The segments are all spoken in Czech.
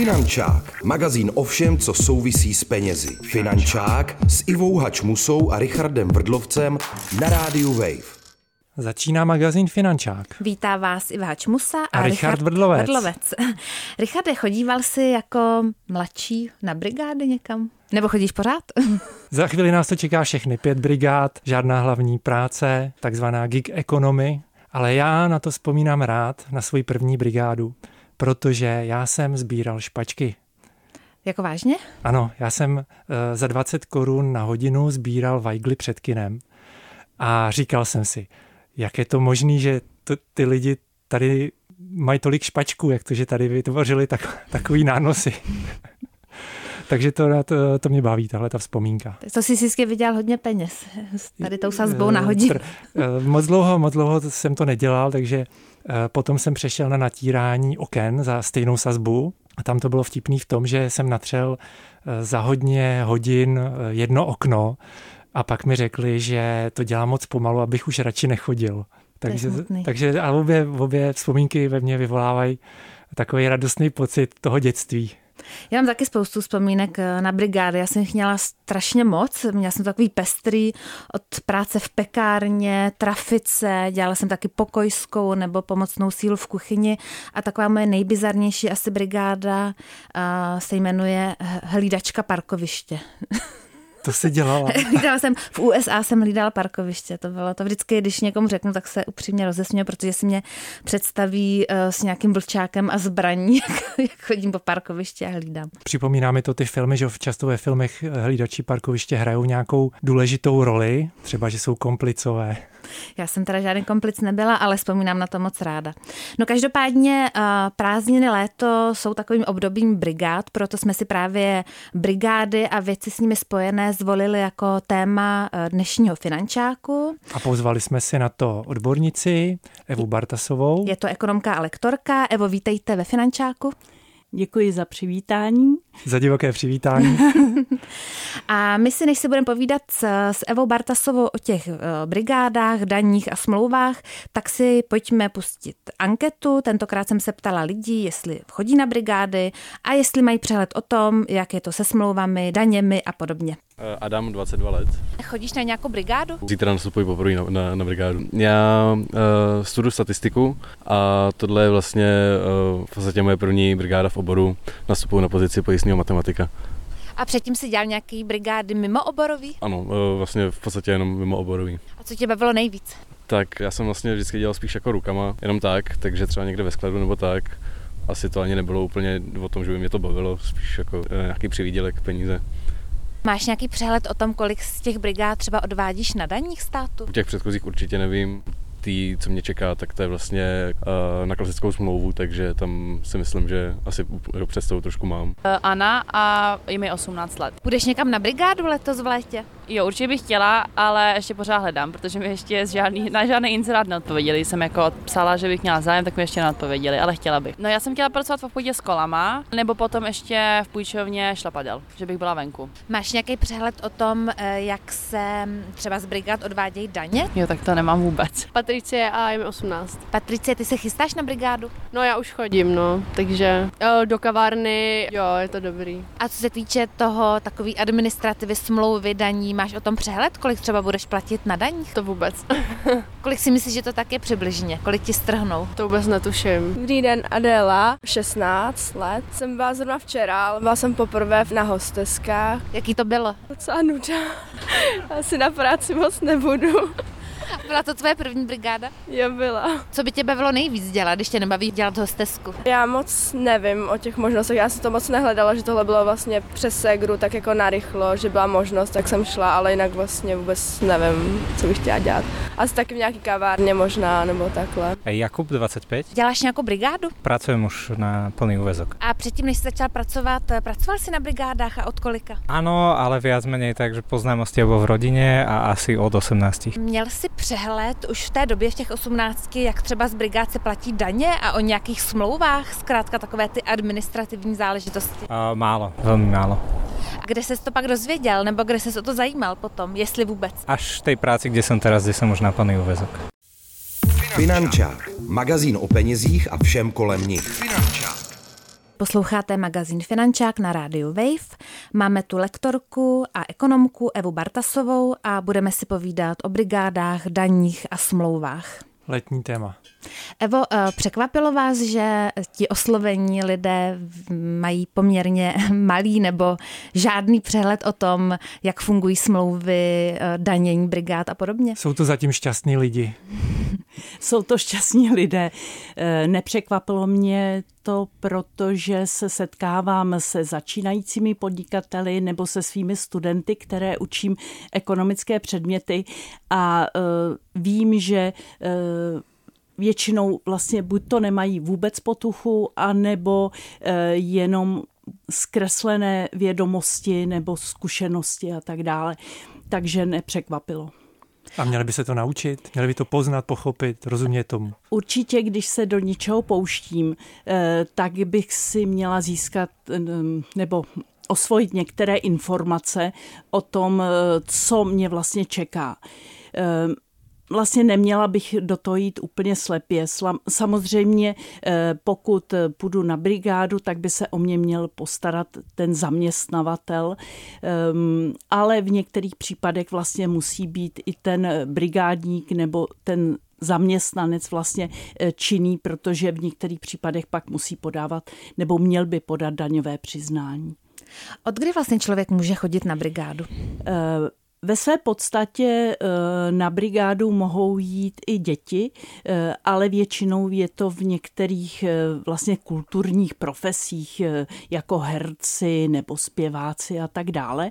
Finančák, magazín o všem, co souvisí s penězi. Finančák s Ivou Hačmusou a Richardem Vrdlovcem na rádiu Wave. Začíná magazín Finančák. Vítá vás Iva Hačmusa a, A Richard Vrdlovec. Vrdlovec. Richarde, chodíval jsi jako mladší na brigády někam? Nebo chodíš pořád? Za chvíli nás to čeká všechny pět brigád, žádná hlavní práce, takzvaná gig economy, ale já na to vzpomínám rád, na svoji první brigádu, protože já jsem sbíral špačky. jako vážně? Ano, já jsem eh, za 20 korun na hodinu sbíral vajgly před kinem a říkal jsem si, jak je to možné, že to, ty lidi tady mají tolik špačků, jak to, že tady vytvořili tak, takový nánosy. Takže to, to, to mě baví, tahle ta vzpomínka. To jsi vždycky vydělal hodně peněz tady tou sazbou na hodinu. Eh, Moc dlouho, moc dlouho jsem to nedělal, takže eh, potom jsem přešel na natírání oken za stejnou sazbu a tam to bylo vtipný v tom, že jsem natřel eh, za hodně hodin eh, jedno okno a pak mi řekli, že to dělá moc pomalu, abych už radši nechodil. Takže, takže a obě, obě vzpomínky ve mně vyvolávají takový radostný pocit toho dětství. Já mám taky spoustu vzpomínek eh, na brigády. Já jsem jich měla strašně moc. Měla jsem takový pestrý od práce v pekárně, trafice, dělala jsem taky pokojskou nebo pomocnou sílu v kuchyni a taková moje nejbizarnější asi brigáda eh, se jmenuje Hlídačka parkoviště. To se dělala. Hlídala jsem, v USA jsem hlídala parkoviště, to bylo to vždycky, když někomu řeknu, tak se upřímně rozesměju, protože si mě představí uh, s nějakým vlčákem a zbraní, jak, chodím po parkovišti a hlídám. Připomíná mi to ty filmy, že často ve filmech hlídači parkoviště hrajou nějakou důležitou roli, třeba, že jsou komplicové. Já jsem teda žádný komplic nebyla, ale vzpomínám na to moc ráda. No každopádně uh, prázdniny léto jsou takovým obdobím brigád, proto jsme si právě brigády a věci s nimi spojené zvolili jako téma uh, dnešního finančáku. A pozvali jsme si na to odbornici Evu Bartasovou. Je to ekonomka a lektorka. Evo, vítejte ve finančáku. Děkuji za přivítání. Za divoké přivítání. A my si, než se budeme povídat s, s Evou Bartasovou o těch uh, brigádách, daních a smlouvách, tak si pojďme pustit anketu. Tentokrát jsem se ptala lidí, jestli chodí na brigády a jestli mají přehled o tom, jak je to se smlouvami, daněmi a podobně. Eh, Adam, 22 let. Chodíš na nějakou brigádu? Zítra nastupuji poprvé na, na, na brigádu. Já uh, studuji statistiku a tohle je vlastně uh, v podstatě moje první brigáda v oboru. Nastupuji na pozici pojistného matematika. A předtím si dělal nějaký brigády mimo oborový? Ano, uh, vlastně v podstatě jenom mimo oborový. A co tě bavilo nejvíc? Tak já jsem vlastně vždycky dělal spíš jako rukama, jenom tak, takže třeba někde ve skladu nebo tak. Asi to ani nebylo úplně o tom, že by mě to bavilo, spíš jako nějaký přivídělek, peníze. Máš nějaký přehled o tom, kolik z těch brigád třeba odvádíš na daních státu? U těch předchozích určitě nevím. Tý, co mě čeká, tak to je vlastně uh, na klasickou smlouvu, takže tam si myslím, že asi představu trošku mám. Anna a je mi 18 let. Budeš někam na brigádu letos v létě? Jo, určitě bych chtěla, ale ještě pořád hledám, protože mi ještě z žádný, na žádný inzerát neodpověděli. Jsem jako psala, že bych měla zájem, tak mi ještě neodpověděli, ale chtěla bych. No já jsem chtěla pracovat v obchodě s kolama, nebo potom ještě v půjčovně šlapadel, že bych byla venku. Máš nějaký přehled o tom, eh, jak se třeba z brigád odvádějí daně? Jo, tak to nemám vůbec. Patricie a je mi 18. Patricie, ty se chystáš na brigádu? No já už chodím, no, takže eh, do kavárny, jo, je to dobrý. A co se týče toho takový administrativy, smlouvy, daní, máš o tom přehled, kolik třeba budeš platit na daních? To vůbec, Kolik si myslíš, že to tak je přibližně? Kolik ti strhnou? to vůbec netuším. Dobrý den, Adéla, 16 let. Jsem byla zrovna včera, ale byla jsem poprvé na hosteskách. Jaký to bylo? Docela nuda. Asi na práci moc nebudu. Byla to tvoje první brigáda? Jo, byla. Co by tě bavilo nejvíc dělat, když tě nebaví dělat hostesku? Já moc nevím o těch možnostech, já si to moc nehledala, že tohle bylo vlastně přes Segru, tak jako narychlo, že byla možnost, tak jsem šla, ale jinak vlastně vůbec nevím, co bych chtěla dělat. Asi taky v nějaký kavárně možná, nebo takhle. Jakub, 25. Děláš nějakou brigádu? Pracujem už na plný úvezok. A předtím, než jsi začal pracovat, pracoval jsi na brigádách a od kolika? Áno, ale viac menej tak, že poznámosti alebo v rodine a asi od 18. Měl jsi přehled už v té době, v těch 18, jak třeba z brigád se platí daně a o nějakých smlouvách, zkrátka takové ty administrativní záležitosti? Uh, málo, veľmi málo. A kde ses to pak dozvěděl, nebo kde ses o to zajímal potom, jestli vůbec? Až v tej práci, kde som teraz, kde už na plný úvezok. Finančák, magazín o penězích a všem kolem nich. Finančák. Posloucháte magazín Finančák na rádiu Wave. Máme tu lektorku a ekonomku Evu Bartasovou a budeme si povídat o brigádách, daních a smlouvách. Letní téma. Evo, eh, překvapilo vás, že ti oslovení lidé mají poměrně malý nebo žádný přehled o tom, jak fungují smlouvy, eh, danění brigád a podobně? Jsou to zatím šťastní lidi. Jsou to šťastní lidé. Eh, nepřekvapilo mě to, protože se setkávám se začínajícími podnikateli nebo se svými studenty, které učím ekonomické předměty a vím, že většinou vlastně buď to nemají vůbec potuchu, anebo eh, jenom zkreslené vědomosti nebo zkušenosti a tak dále. Takže nepřekvapilo. A měli by se to naučit? Měli by to poznat, pochopit, rozumět tomu? Určitě, když se do něčeho pouštím, eh, tak bych si měla získat nebo osvojit některé informace o tom, eh, co mě vlastně čeká vlastně neměla bych do toho jít úplně slepě. Samozřejmě, eh, pokud půjdu na brigádu, tak by se o mě měl postarat ten zaměstnavatel, ehm, ale v některých případech vlastně musí být i ten brigádník nebo ten zaměstnanec vlastně eh, činný, protože v některých případech pak musí podávat nebo měl by podat daňové přiznání. Od kdy vlastně člověk může chodit na brigádu? Ve své podstatě eh, na brigádu mohou jít i děti, eh, ale většinou je to v některých eh, vlastně kulturních profesích, jako herci nebo zpěváci a tak dále.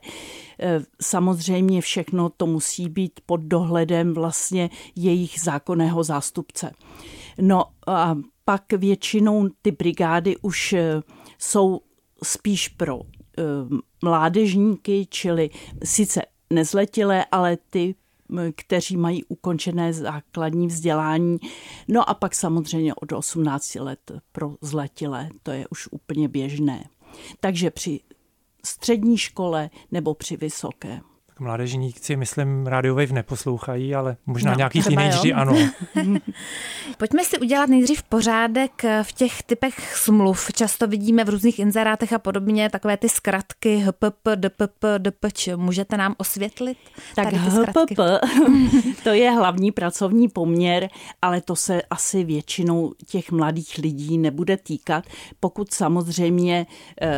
Samozřejmě všechno to musí být pod dohledem vlastně jejich zákonného zástupce. No a pak většinou ty brigády už jsou spíš pro mládežníky, čili sice nezletilé, ale ty, kteří mají ukončené základní vzdělání. No a pak samozřejmě od 18 let pro zletilé, to je už úplně běžné. Takže při střední škole nebo při vysoké mládežníci, myslím, Radio Wave neposlouchají, ale možná no, nějaký teenageři ano. Pojďme si udělat nejdřív pořádek v těch typech smluv. Často vidíme v různých inzerátech a podobně takové ty zkratky HPP, DPP, DPČ. Můžete nám osvětlit? Tak HPP, to je hlavní pracovní poměr, ale to se asi většinou těch mladých lidí nebude týkat, pokud samozřejmě eh,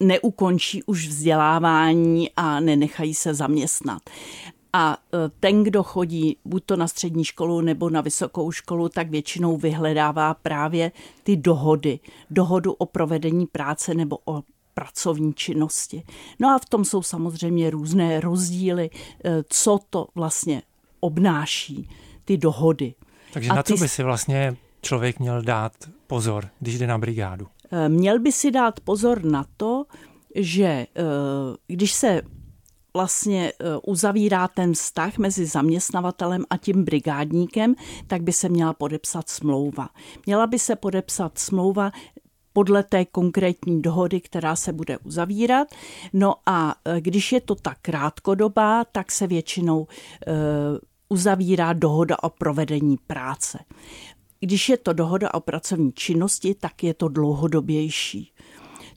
neukončí už vzdělávání a nenechají se zaměstnat. A e, ten, kdo chodí buď to na střední školu nebo na vysokou školu, tak většinou vyhledává právě ty dohody. Dohodu o provedení práce nebo o pracovní činnosti. No a v tom jsou samozřejmě různé rozdíly, e, co to vlastně obnáší, ty dohody. Takže a na co by si vlastně člověk měl dát pozor, když jde na brigádu? Eh, měl by si dát pozor na to, že eh, když se vlastně eh, uzavírá ten vztah mezi zaměstnavatelem a tím brigádníkem, tak by se měla podepsat smlouva. Měla by se podepsat smlouva podle té konkrétní dohody, která se bude uzavírat. No a když je to tak krátkodobá, tak se většinou uzavírá dohoda o provedení práce. Když je to dohoda o pracovní činnosti, tak je to dlouhodobější.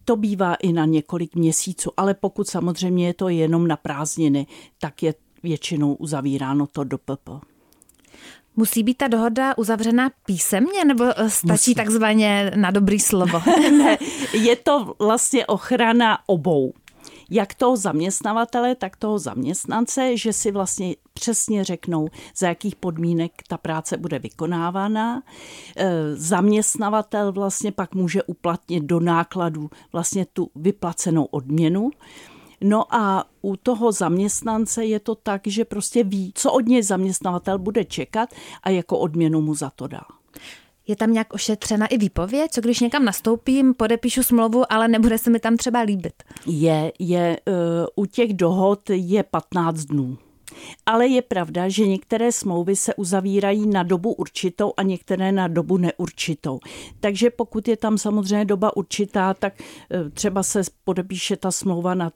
To bývá i na několik měsíců, ale pokud samozřejmě je to jenom na prázdniny, tak je většinou uzavíráno to do PP. Musí být ta dohoda uzavřena písemně nebo eh, stačí Musí. takzvaně na dobrý slovo? ne, je to vlastně ochrana obou jak toho zaměstnavatele, tak toho zaměstnance, že si vlastně přesně řeknou, za jakých podmínek ta práce bude vykonávána. E, zaměstnavatel vlastně pak může uplatnit do nákladů vlastně tu vyplacenou odměnu. No a u toho zaměstnance je to tak, že prostě ví, co od něj zaměstnavatel bude čekat a jako odměnu mu za to dá. Je tam nějak ošetřena i výpověď? Co když někam nastoupím, podepíšu smlouvu, ale nebude se mi tam třeba líbit? Je, je, uh, u těch dohod je 15 dnů. Ale je pravda, že některé smlouvy se uzavírají na dobu určitou a některé na dobu neurčitou. Takže pokud je tam samozřejmě doba určitá, tak uh, třeba se podepíše ta smlouva na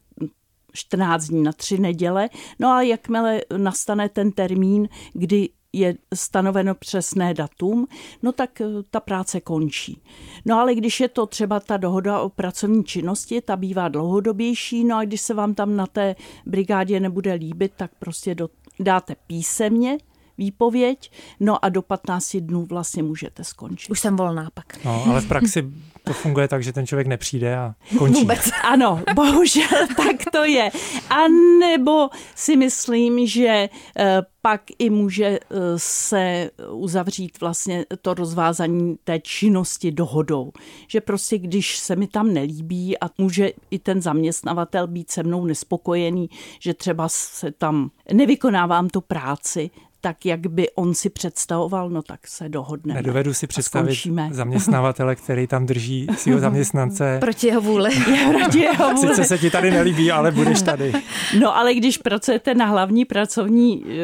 14 dní, na tři neděle. No a jakmile nastane ten termín, kdy je stanoveno přesné datum, no tak eh, ta práce končí. No ale když je to třeba ta dohoda o pracovní činnosti, ta bývá dlouhodobější, no a když se vám tam na té brigádě nebude líbit, tak prostě do, dáte písemně výpověď, no a do 15 dnů vlastně můžete skončit. Už jsem volná pak. No, ale v praxi to funguje tak, že ten člověk nepřijde a končí. Vůbec. Ano, bohužel tak to je. A nebo si myslím, že eh, pak i může eh, se uzavřít vlastně to rozvázání té činnosti dohodou. Že prostě, když se mi tam nelíbí a může i ten zaměstnavatel být se mnou nespokojený, že třeba se tam nevykonávám tu práci, tak, jak by on si představoval, no tak se dohodneme. Nedovedu si představit zaměstnavatele, který tam drží svého zaměstnance. Proti jeho vůli. Proti jeho vůli. Sice se ti tady nelíbí, ale budeš tady. No ale když pracujete na hlavní pracovní e,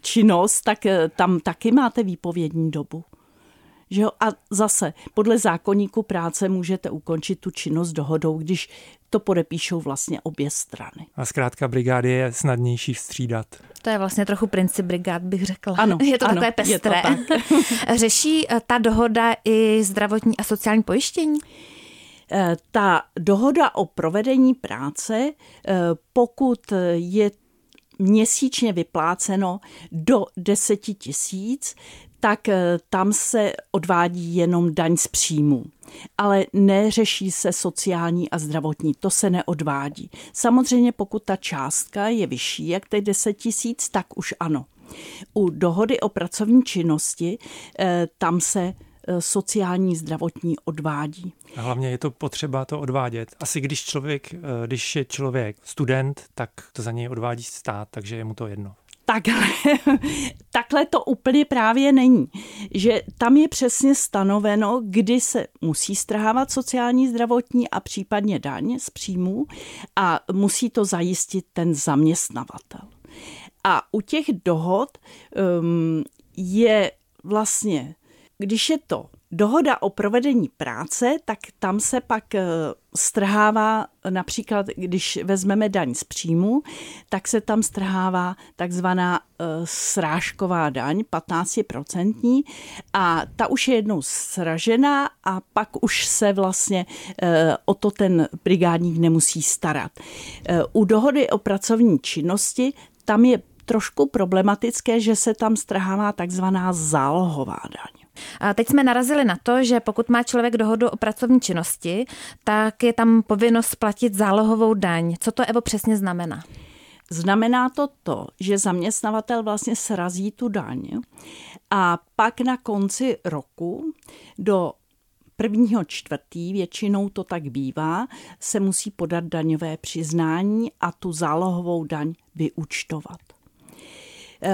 činnost, tak e, tam taky máte výpovědní dobu. Že jo? A zase podle zákonníku práce můžete ukončit tu činnost dohodou, když to podepíšou vlastně obě strany. A zkrátka brigády je snadnější vstřídat. To je vlastně trochu princip brigád, bych řekla. Ano, je to ano, takové pestré. Je to tak. Řeší eh, ta dohoda i zdravotní a sociální pojištění? Eh, ta dohoda o provedení práce, eh, pokud je měsíčně vypláceno do 10 tisíc, tak eh, tam se odvádí jenom daň z příjmu. Ale neřeší se sociální a zdravotní, to se neodvádí. Samozřejmě pokud ta částka je vyšší, jak teď 10 tisíc, tak už ano. U dohody o pracovní činnosti eh, tam se eh, sociální zdravotní odvádí. A hlavně je to potřeba to odvádět. Asi když člověk, když je člověk student, tak to za něj odvádí stát, takže je mu to jedno takhle, takhle to úplně právě není. Že tam je přesně stanoveno, kdy se musí strhávat sociální, zdravotní a případně daň z příjmů a musí to zajistit ten zaměstnavatel. A u těch dohod um, je vlastně, když je to Dohoda o provedení práce, tak tam se pak eh, strhává, například když vezmeme daň z příjmu, tak se tam strhává takzvaná eh, srážková daň, 15% a ta už je jednou sražená a pak už se vlastně eh, o to ten brigádník nemusí starat. U dohody o pracovní činnosti tam je trošku problematické, že se tam strhává takzvaná zálohová daň. A teď jsme narazili na to, že pokud má člověk dohodu o pracovní činnosti, tak je tam povinnost platit zálohovou daň. Co to Evo přesně znamená? Znamená to to, že zaměstnavatel vlastně srazí tu daň a pak na konci roku do prvního čtvrtý, většinou to tak bývá, se musí podat daňové přiznání a tu zálohovou daň vyúčtovat.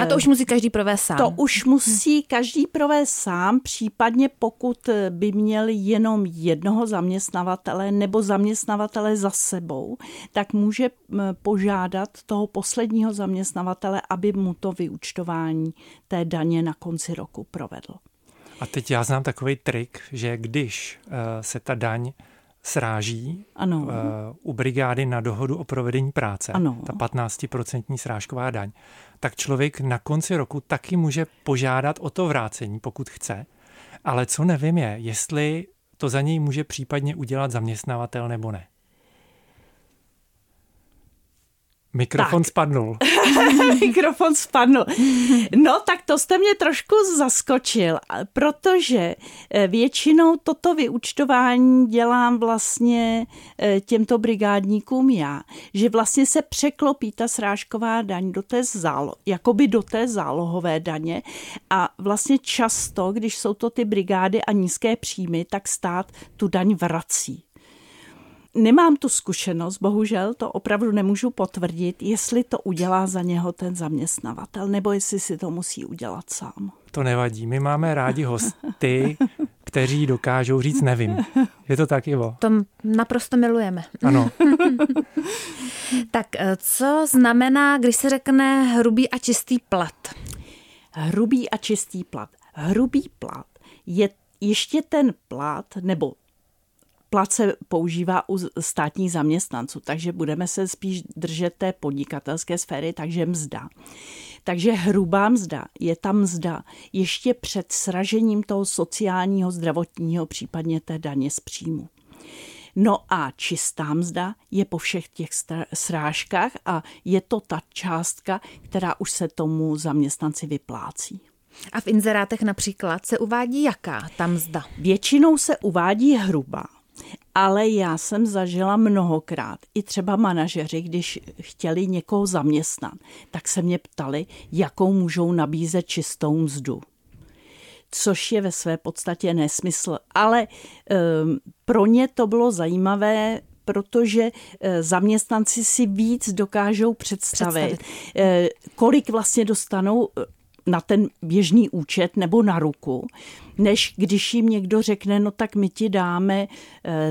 A to už musí každý provést sám. To už musí každý provést sám, případně pokud by měl jenom jednoho zaměstnavatele nebo zaměstnavatele za sebou, tak může požádat toho posledního zaměstnavatele, aby mu to vyučtování té daně na konci roku provedl. A teď já znám takový trik, že když uh, se ta daň sráží ano. Uh, u brigády na dohodu o provedení práce, ano. ta 15% srážková daň, tak člověk na konci roku taky může požádat o to vrácení, pokud chce. Ale co nevím je, jestli to za něj může případně udělat zaměstnavatel nebo ne. Mikrofon tak. spadnul. Mikrofon spadnul. No, tak to jste mě trošku zaskočil, protože eh, většinou toto vyučtování dělám vlastně eh, těmto brigádníkům já, že vlastně se překlopí ta srážková daň do té zálo, jakoby do té zálohové daně a vlastně často, když jsou to ty brigády a nízké příjmy, tak stát tu daň vrací nemám tu zkušenost, bohužel to opravdu nemůžu potvrdit, jestli to udělá za něho ten zaměstnavatel, nebo jestli si to musí udělat sám. To nevadí, my máme rádi hosty, kteří dokážou říct nevím. Je to tak, Ivo? To naprosto milujeme. Ano. tak eh, co znamená, když se řekne hrubý a čistý plat? Hrubý a čistý plat. Hrubý plat je ještě ten plat, nebo plat se používá u státních zaměstnanců, takže budeme se spíš držet té podnikatelské sféry, takže mzda. Takže hrubá mzda je ta mzda ještě před sražením toho sociálního, zdravotního, případně té daně z příjmu. No a čistá mzda je po všech těch srážkách a je to ta částka, která už se tomu zaměstnanci vyplácí. A v inzerátech například se uvádí jaká ta mzda? Většinou se uvádí hruba, ale já jsem zažila mnohokrát, i třeba manažeři, když chtěli někoho zaměstnat, tak se mě ptali, jakou můžou nabízet čistou mzdu což je ve své podstatě nesmysl. Ale um, pro ně to bylo zajímavé, protože e, zaměstnanci si víc dokážou představit, představit. E, kolik vlastně dostanou e, na ten běžný účet nebo na ruku, než když jim někdo řekne, no tak my ti dáme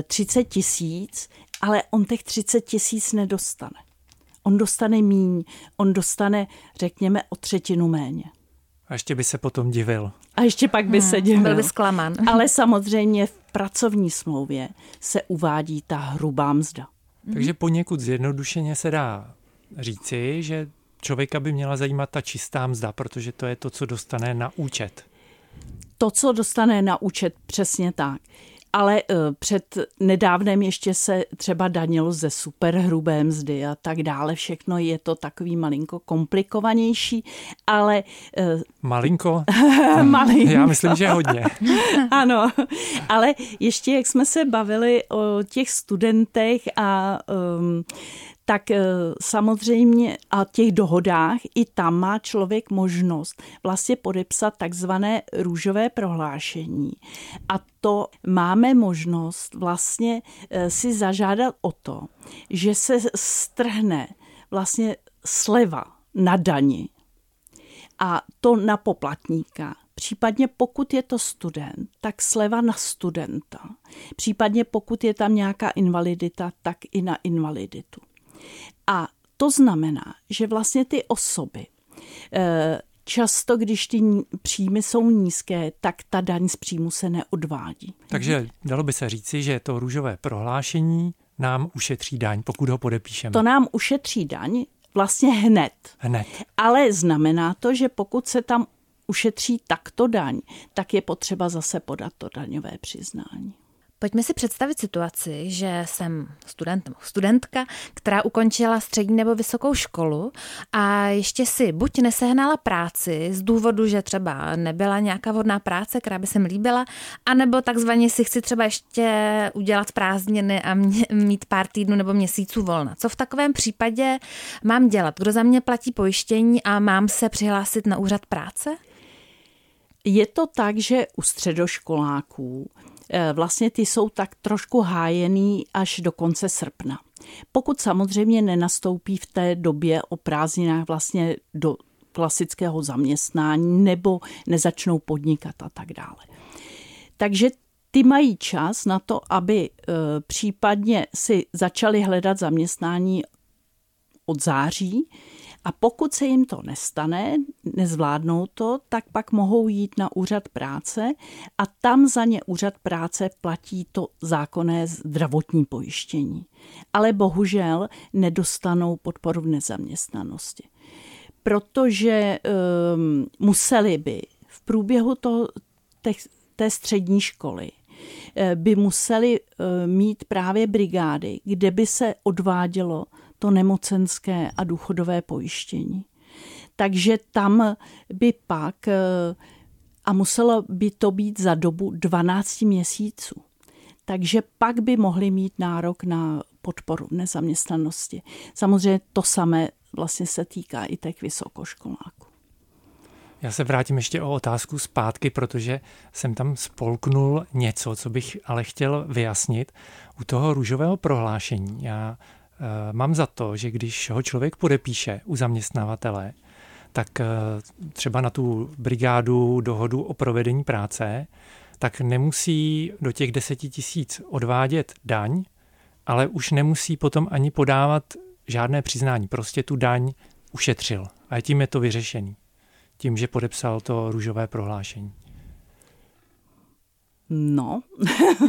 30 tisíc, ale on těch 30 tisíc nedostane. On dostane míň, on dostane, řekněme, o třetinu méně. A ještě by se potom divil. A ještě pak by hmm, se divil. Byl by zklamán. Ale samozřejmě v pracovní smlouvě se uvádí ta hrubá mzda. Takže poněkud zjednodušeně se dá říci, že člověka by měla zajímat ta čistá mzda, protože to je to, co dostane na účet. To, co dostane na účet, přesně tak ale uh, před nedávnem ještě se třeba danilo ze superhrubé mzdy a tak dále. Všechno je to takový malinko komplikovanější, ale... Uh, malinko? malinko. Já myslím, že hodně. ano, ale ještě jak jsme se bavili o těch studentech a um, tak eh, samozřejmě a těch dohodách i tam má člověk možnost vlastně podepsat takzvané růžové prohlášení. A to máme možnost vlastně eh, si zažádat o to, že se strhne vlastně sleva na dani a to na poplatníka. Případně pokud je to student, tak sleva na studenta. Případně pokud je tam nějaká invalidita, tak i na invaliditu. A to znamená, že vlastně ty osoby eh, často, když ty příjmy jsou nízké, tak ta daň z příjmu se neodvádí. Takže dalo by se říci, že to růžové prohlášení nám ušetří daň, pokud ho podepíšeme. To nám ušetří daň vlastně hned. Hned. Ale znamená to, že pokud se tam ušetří takto daň, tak je potřeba zase podat to daňové přiznání. Pojďme si představit situaci, že jsem student studentka, která ukončila střední nebo vysokou školu a ještě si buď nesehnala práci z důvodu, že třeba nebyla nějaká vhodná práce, která by se mi líbila, anebo takzvaně si chci třeba ještě udělat prázdniny a mě, mít pár týdnů nebo měsíců volna. Co v takovém případě mám dělat? Kdo za mě platí pojištění a mám se přihlásit na úřad práce? Je to tak, že u středoškoláků vlastně ty jsou tak trošku hájený až do konce srpna. Pokud samozřejmě nenastoupí v té době o prázdninách vlastně do klasického zaměstnání nebo nezačnou podnikat a tak dále. Takže ty mají čas na to, aby e, případně si začali hledat zaměstnání od září, a pokud se jim to nestane, nezvládnou to, tak pak mohou jít na úřad práce a tam za ně úřad práce platí to zákonné zdravotní pojištění. Ale bohužel nedostanou podporu v nezaměstnanosti. Protože um, museli by v průběhu to, te, té střední školy eh, by museli eh, mít právě brigády, kde by se odvádělo to nemocenské a důchodové pojištění. Takže tam by pak, eh, a muselo by to být za dobu 12 měsíců, takže pak by mohli mít nárok na podporu nezaměstnanosti. Samozřejmě to samé vlastně se týká i těch vysokoškoláků. Já se vrátím ještě o otázku zpátky, protože jsem tam spolknul něco, co bych ale chtěl vyjasnit. U toho růžového prohlášení já mám za to, že když ho člověk podepíše u zaměstnavatele, tak eh, třeba na tu brigádu dohodu o provedení práce, tak nemusí do těch deseti tisíc odvádět daň, ale už nemusí potom ani podávat žádné přiznání. Prostě tu daň ušetřil. A tím je to vyřešený. Tím, že podepsal to růžové prohlášení. No.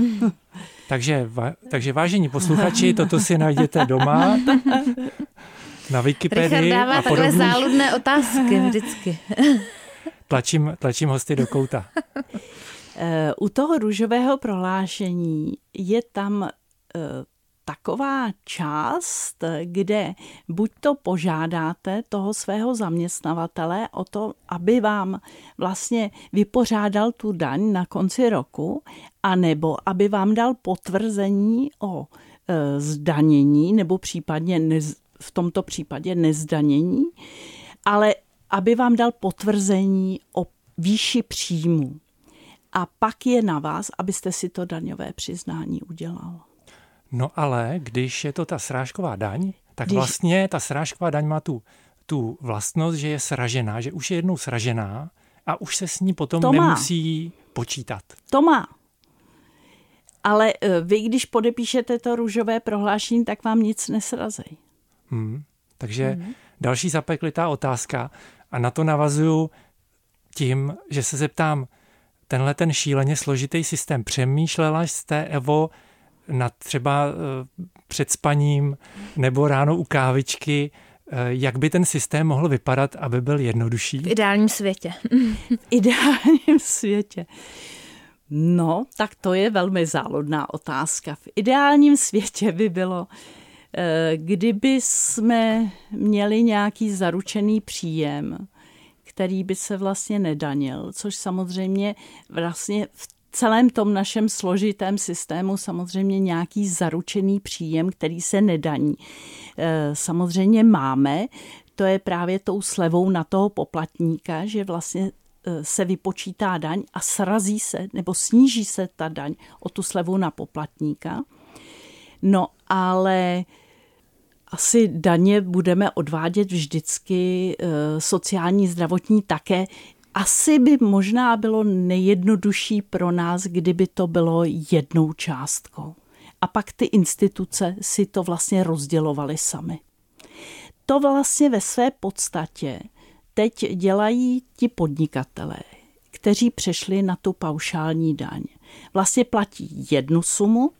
takže, takže vážení posluchači, toto si najděte doma. na Wikipedii Richard dává a takhle záludné otázky vždycky. Tlačím, tlačím hosty do kouta. Eh, U toho růžového prohlášení je tam eh, taková část, kde buď to požádáte toho svého zaměstnavatele o to, aby vám vlastně vypořádal tu daň na konci roku, anebo aby vám dal potvrzení o eh, zdanění, nebo případně nez, v tomto případě nezdanění, ale aby vám dal potvrzení o výši příjmu. A pak je na vás, abyste si to daňové přiznání udělal. No ale když je to ta srážková daň, tak Když- vlastně ta srážková daň má tu, tu vlastnost, že je sražená, že už je jednou sražená a už se s ní potom To má. nemusí počítat. To má. Ale eh, vy, když podepíšete to růžové prohlášení, tak vám nic nesrazej. Hmm. Takže hmm. další zapeklitá otázka a na to navazuju tím, že se zeptám, tenhle ten šíleně složitý systém, přemýšlela jste, Evo, nad třeba eh, před spaním nebo ráno u kávičky, eh, jak by ten systém mohl vypadat, aby byl jednodušší? V ideálním světě. V ideálním světě. No, tak to je velmi záludná otázka. V ideálním světě by bylo, eh, kdyby jsme měli nějaký zaručený příjem, který by se vlastně nedanil, což samozřejmě vlastně v celém tom našem složitém systému samozřejmě nějaký zaručený příjem, který se nedaní. Eh, Samozřejmě máme, to je právě tou slevou na toho poplatníka, že vlastně eh, se vypočítá daň a srazí se nebo sníží se ta daň o tu slevu na poplatníka. No ale asi daně budeme odvádět vždycky, eh, sociální, zdravotní také. Asi by možná bylo nejjednodušší pro nás, kdyby to bylo jednou částkou. A pak ty instituce si to vlastně rozdělovaly sami. To vlastně ve své podstatě teď dělají ti podnikatelé, kteří přešli na tu paušální daň. Vlastně platí jednu sumu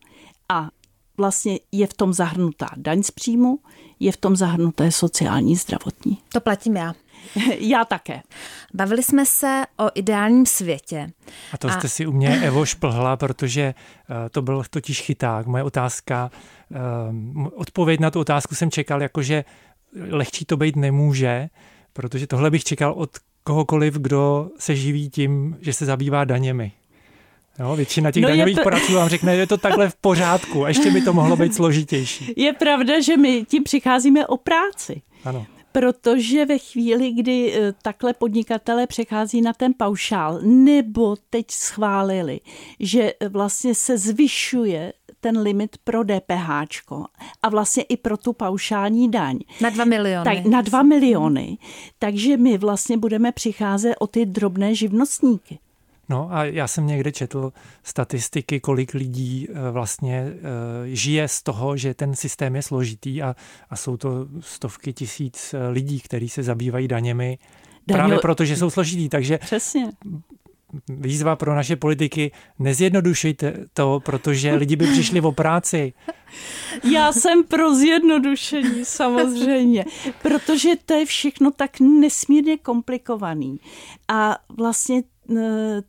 a vlastně je v tom zahrnutá daň z příjmu, je v tom zahrnuté sociální zdravotní. To platím já. Já také. Bavili jsme se o ideálním světě. A to A- jste si u mě, Evo, šplhla, protože eh, to byl totiž chyták. Moje otázka, eh, odpověď na tu otázku jsem čekal, jakože lehčí to být nemůže, protože tohle bych čekal od kohokoliv, kdo se živí tím, že se zabývá daněmi. Jo, většina těch No no daňových to- poradců vám řekne, že je to takhle v pořádku a ještě by to mohlo být složitější. Je pravda, že my tím přicházíme o práci. Ano. Protože ve chvíli, kdy eh, takhle podnikatele přechází na ten paušál, nebo teď schválili, že eh, vlastně se zvyšuje ten limit pro DPH a vlastně i pro tu paušální daň. Na dva miliony. Tak na dva miliony. Takže my vlastně budeme přicházet o ty drobné živnostníky. No a já jsem někde četl statistiky, kolik lidí eh, vlastně eh, žije z toho, že ten systém je složitý a, a jsou to stovky tisíc eh, lidí, kteří se zabývají daněmi Daňo- právě proto, že jsou složitý. Takže Přesně. výzva pro naše politiky, nezjednodušujte to, protože lidi by přišli o práci. Já jsem pro zjednodušení samozřejmě, protože to je všechno tak nesmírně komplikovaný. A vlastně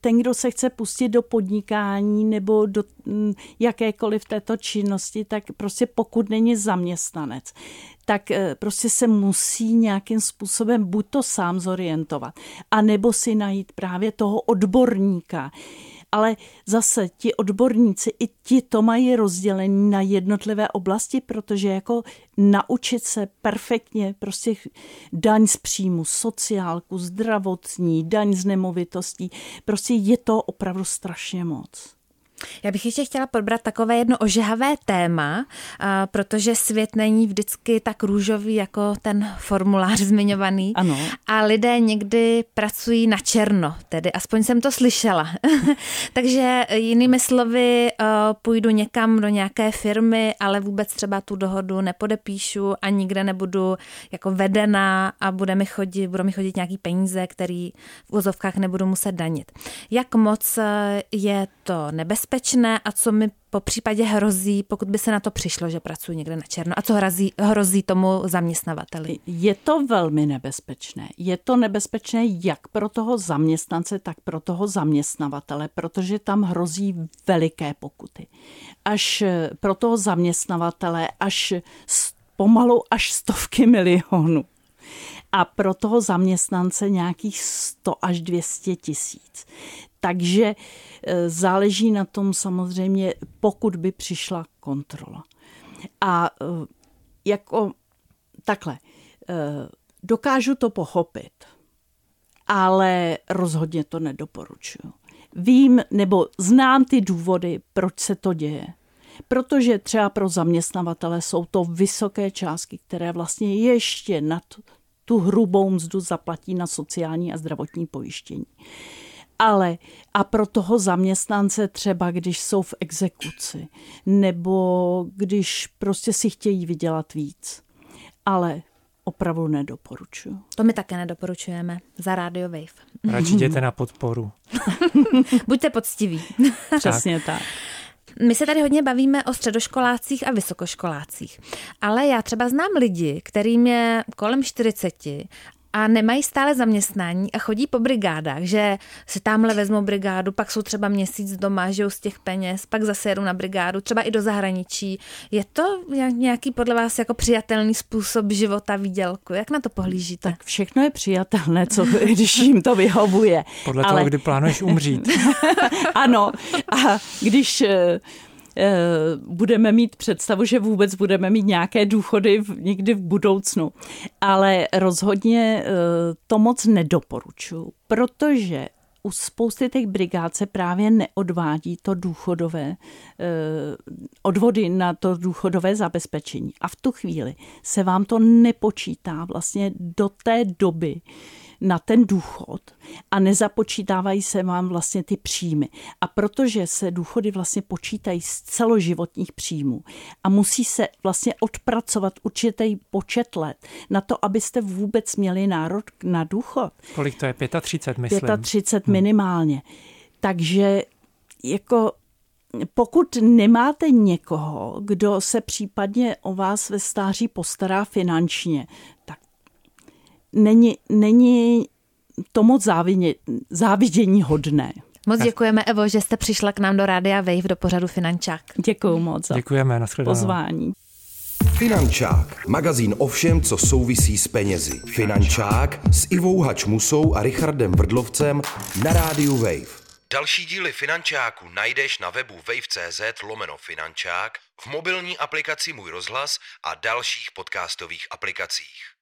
ten, kdo se chce pustit do podnikání nebo do mm, jakékoliv této činnosti, tak prostě pokud není zaměstnanec, tak eh, prostě se musí nějakým způsobem buď to sám zorientovat, a nebo si najít právě toho odborníka. Ale zase ti odborníci i ti to mají rozdělení na jednotlivé oblasti, protože jako naučit se perfektně prostě daň z příjmu, sociálku, zdravotní, daň z nemovitostí, prostě je to opravdu strašně moc. Já bych ještě chtěla probrat takové jedno ožehavé téma, protože svět není vždycky tak růžový jako ten formulář zmiňovaný. Ano. A lidé někdy pracují na černo, tedy aspoň jsem to slyšela. Takže jinými slovy eh, půjdu někam do nějaké firmy, ale vůbec třeba tu dohodu nepodepíšu a nikde nebudu jako vedena a bude mi chodit, budou mi chodit nějaký peníze, který v úzovkách nebudu muset danit. Jak moc eh, je to nebezpečné? Nebezpečné a co mi po případě hrozí, pokud by se na to přišlo, že pracuji někde na černo a co hrozí, hrozí tomu zaměstnavateli? Je to velmi nebezpečné. Je to nebezpečné jak pro toho zaměstnance, tak pro toho zaměstnavatele, protože tam hrozí veliké pokuty. Až eh, pro toho zaměstnavatele až pomalu až stovky milionů a pro toho zaměstnance nějakých 100 až 200 tisíc. Takže e, záleží na tom samozřejmě, pokud by přišla kontrola. A e, jako takhle, e, dokážu to pochopit, ale rozhodně to nedoporučuju. Vím nebo znám ty důvody, proč se to děje. Protože třeba pro zaměstnavatele jsou to vysoké částky, které vlastně ještě nad tu hrubou mzdu zaplatí na sociální a zdravotní pojištění. Ale a pro toho zaměstnance třeba, když jsou v exekuci, nebo když prostě si chtějí vydělat víc. Ale opravdu nedoporučuju. To my také nedoporučujeme za Radio Wave. Radši jděte na podporu. Buďte poctiví. Přesně tak. tak. My se tady hodně bavíme o středoškolácích a vysokoškolácích, ale já třeba znám lidi, kterým je kolem 40 a nemají stále zaměstnání a chodí po brigádách, že si tamhle vezmou brigádu, pak jsou třeba měsíc doma, žijou z těch peněz, pak zase jedou na brigádu, třeba i do zahraničí. Je to nějaký podle vás jako přijatelný způsob života výdělku? Jak na to pohlížíte? Tak všechno je přijatelné, co, když jim to vyhovuje. Podle Ale... toho, kdy plánuješ umřít. ano, a když eh, budeme mít představu, že vůbec budeme mít nějaké důchody někdy v budoucnu. Ale rozhodně eh, to moc nedoporučuji, protože u spousty těch brigád se právě neodvádí to důchodové eh, odvody na to důchodové zabezpečení. A v tu chvíli se vám to nepočítá vlastně do té doby, na ten důchod a nezapočítávají se vám vlastně ty příjmy. A protože se důchody vlastně počítají z celoživotních příjmů a musí se vlastně odpracovat určitý počet let na to, abyste vůbec měli národ na důchod. Kolik to je? 35, myslím. 35 minimálně. Hmm. Takže jako pokud nemáte někoho, kdo se případně o vás ve stáří postará finančně, tak není, není to moc závidě, závidění hodné. Moc děkujeme, Evo, že jste přišla k nám do Rádia Wave do pořadu Finančák. Děkuji moc za děkujeme, pozvání. Finančák, magazín o všem, co souvisí s penězi. Finančák s Ivou Hačmusou a Richardem Vrdlovcem na rádiu Wave. Další díly Finančáku najdeš na webu wave.cz lomeno Finančák, v mobilní aplikaci Můj rozhlas a dalších podcastových aplikacích.